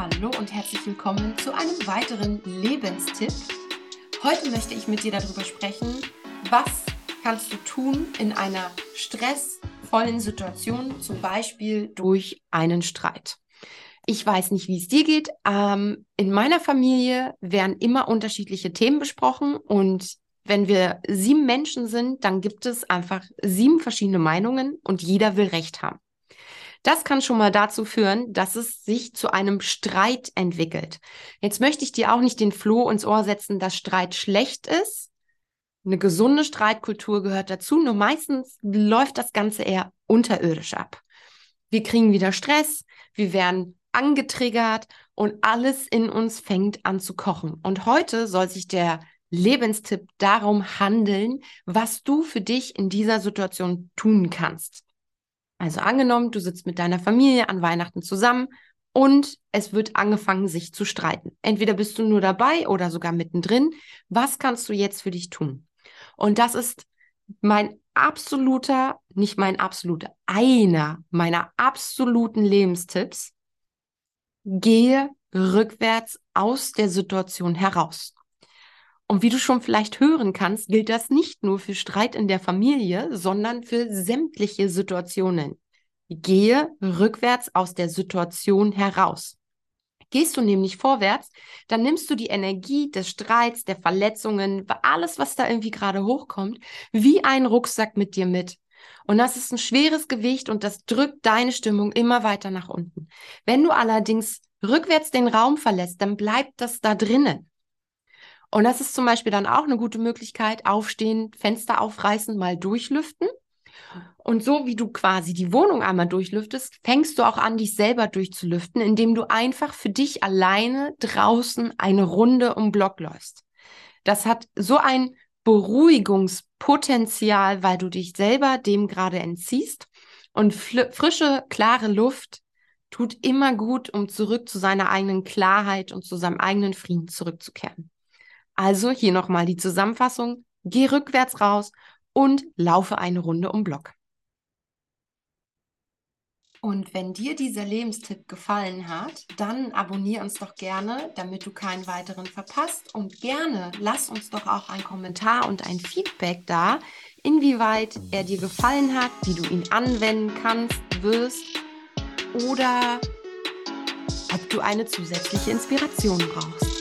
Hallo und herzlich willkommen zu einem weiteren Lebenstipp. Heute möchte ich mit dir darüber sprechen, was kannst du tun in einer stressvollen Situation, zum Beispiel durch einen Streit. Ich weiß nicht, wie es dir geht. Ähm, in meiner Familie werden immer unterschiedliche Themen besprochen und wenn wir sieben Menschen sind, dann gibt es einfach sieben verschiedene Meinungen und jeder will Recht haben. Das kann schon mal dazu führen, dass es sich zu einem Streit entwickelt. Jetzt möchte ich dir auch nicht den Floh ins Ohr setzen, dass Streit schlecht ist. Eine gesunde Streitkultur gehört dazu, nur meistens läuft das Ganze eher unterirdisch ab. Wir kriegen wieder Stress, wir werden angetriggert und alles in uns fängt an zu kochen. Und heute soll sich der Lebenstipp darum handeln, was du für dich in dieser Situation tun kannst. Also angenommen, du sitzt mit deiner Familie an Weihnachten zusammen und es wird angefangen, sich zu streiten. Entweder bist du nur dabei oder sogar mittendrin. Was kannst du jetzt für dich tun? Und das ist mein absoluter, nicht mein absoluter, einer meiner absoluten Lebenstipps. Gehe rückwärts aus der Situation heraus. Und wie du schon vielleicht hören kannst, gilt das nicht nur für Streit in der Familie, sondern für sämtliche Situationen. Gehe rückwärts aus der Situation heraus. Gehst du nämlich vorwärts, dann nimmst du die Energie des Streits, der Verletzungen, alles, was da irgendwie gerade hochkommt, wie ein Rucksack mit dir mit. Und das ist ein schweres Gewicht und das drückt deine Stimmung immer weiter nach unten. Wenn du allerdings rückwärts den Raum verlässt, dann bleibt das da drinnen. Und das ist zum Beispiel dann auch eine gute Möglichkeit, aufstehen, Fenster aufreißen, mal durchlüften. Und so wie du quasi die Wohnung einmal durchlüftest, fängst du auch an, dich selber durchzulüften, indem du einfach für dich alleine draußen eine Runde um Block läufst. Das hat so ein Beruhigungspotenzial, weil du dich selber dem gerade entziehst. Und frische, klare Luft tut immer gut, um zurück zu seiner eigenen Klarheit und zu seinem eigenen Frieden zurückzukehren. Also hier nochmal die Zusammenfassung. Geh rückwärts raus und laufe eine Runde um Block. Und wenn dir dieser Lebenstipp gefallen hat, dann abonniere uns doch gerne, damit du keinen weiteren verpasst. Und gerne lass uns doch auch einen Kommentar und ein Feedback da, inwieweit er dir gefallen hat, wie du ihn anwenden kannst, wirst oder ob du eine zusätzliche Inspiration brauchst.